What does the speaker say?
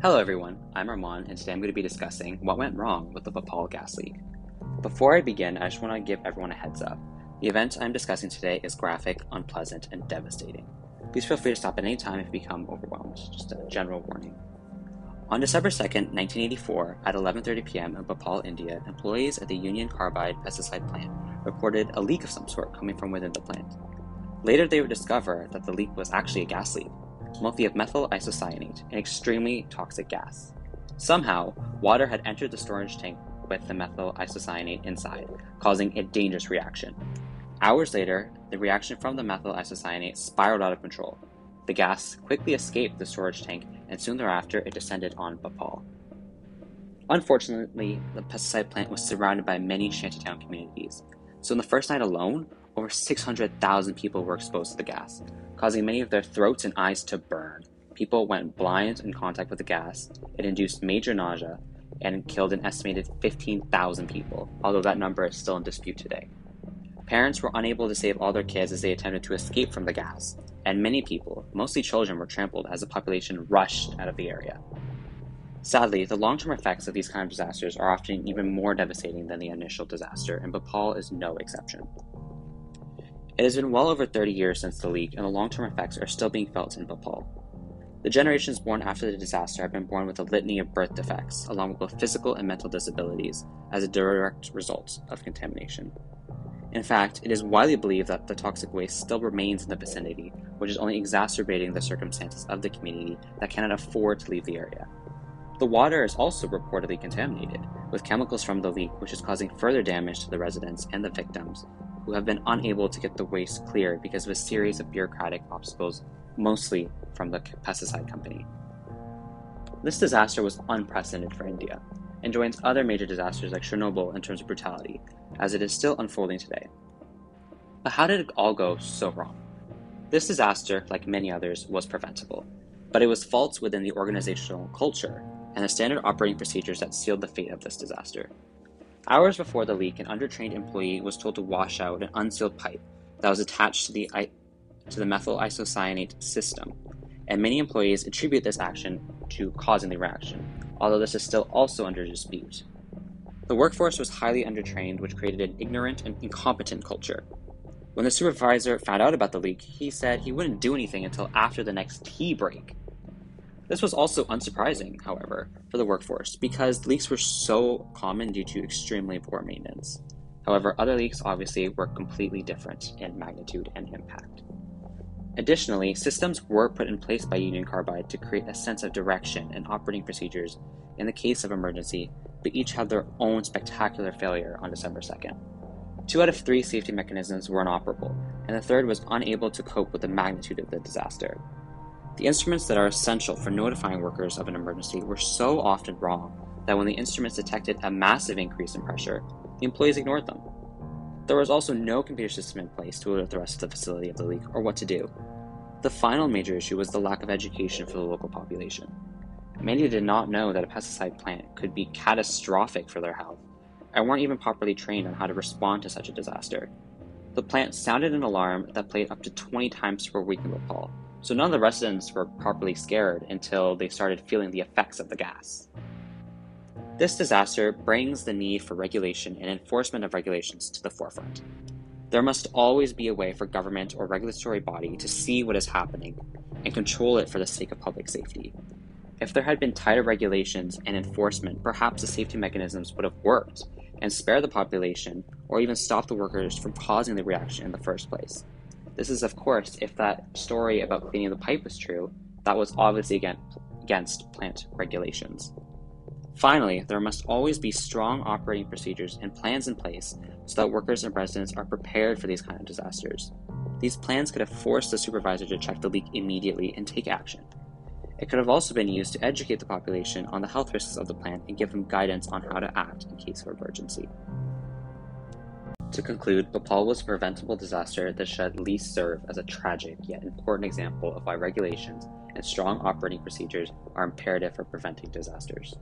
Hello everyone, I'm Armand and today I'm going to be discussing what went wrong with the Bhopal gas leak. Before I begin, I just want to give everyone a heads up. The event I'm discussing today is graphic, unpleasant, and devastating. Please feel free to stop at any time if you become overwhelmed, just a general warning. On December 2nd, 1984, at 11:30 p.m. in Bhopal, India, employees at the Union Carbide pesticide plant reported a leak of some sort coming from within the plant. Later, they would discover that the leak was actually a gas leak, mostly of methyl isocyanate, an extremely toxic gas. Somehow, water had entered the storage tank with the methyl isocyanate inside, causing a dangerous reaction. Hours later, the reaction from the methyl isocyanate spiraled out of control. The gas quickly escaped the storage tank, and soon thereafter it descended on Bhopal. Unfortunately, the pesticide plant was surrounded by many shantytown communities, so in the first night alone, over 600,000 people were exposed to the gas, causing many of their throats and eyes to burn. People went blind in contact with the gas. It induced major nausea and killed an estimated 15,000 people, although that number is still in dispute today. Parents were unable to save all their kids as they attempted to escape from the gas, and many people, mostly children, were trampled as the population rushed out of the area. Sadly, the long term effects of these kind of disasters are often even more devastating than the initial disaster, and Bhopal is no exception. It has been well over 30 years since the leak, and the long term effects are still being felt in Bhopal. The generations born after the disaster have been born with a litany of birth defects, along with both physical and mental disabilities, as a direct result of contamination. In fact, it is widely believed that the toxic waste still remains in the vicinity, which is only exacerbating the circumstances of the community that cannot afford to leave the area. The water is also reportedly contaminated with chemicals from the leak, which is causing further damage to the residents and the victims, who have been unable to get the waste cleared because of a series of bureaucratic obstacles, mostly from the pesticide company. This disaster was unprecedented for India and joins other major disasters like Chernobyl in terms of brutality, as it is still unfolding today. But how did it all go so wrong? This disaster, like many others, was preventable, but it was faults within the organizational culture and the standard operating procedures that sealed the fate of this disaster. Hours before the leak, an undertrained employee was told to wash out an unsealed pipe that was attached to the, to the methyl isocyanate system, and many employees attribute this action to causing the reaction, although this is still also under dispute. The workforce was highly undertrained, which created an ignorant and incompetent culture. When the supervisor found out about the leak, he said he wouldn't do anything until after the next tea break. This was also unsurprising, however, for the workforce because leaks were so common due to extremely poor maintenance. However, other leaks obviously were completely different in magnitude and impact. Additionally, systems were put in place by Union Carbide to create a sense of direction and operating procedures in the case of emergency, but each had their own spectacular failure on December 2nd. Two out of three safety mechanisms were inoperable, and the third was unable to cope with the magnitude of the disaster. The instruments that are essential for notifying workers of an emergency were so often wrong that when the instruments detected a massive increase in pressure, the employees ignored them. There was also no computer system in place to alert the rest of the facility of the leak or what to do. The final major issue was the lack of education for the local population. Many did not know that a pesticide plant could be catastrophic for their health and weren't even properly trained on how to respond to such a disaster. The plant sounded an alarm that played up to 20 times per week in Bhopal, so none of the residents were properly scared until they started feeling the effects of the gas. This disaster brings the need for regulation and enforcement of regulations to the forefront. There must always be a way for government or regulatory body to see what is happening and control it for the sake of public safety. If there had been tighter regulations and enforcement, perhaps the safety mechanisms would have worked and spared the population or even stopped the workers from causing the reaction in the first place. This is, of course, if that story about cleaning the pipe was true, that was obviously against plant regulations. Finally, there must always be strong operating procedures and plans in place so that workers and residents are prepared for these kind of disasters. These plans could have forced the supervisor to check the leak immediately and take action. It could have also been used to educate the population on the health risks of the plant and give them guidance on how to act in case of emergency. To conclude, Bhopal was a preventable disaster that should at least serve as a tragic yet important example of why regulations and strong operating procedures are imperative for preventing disasters.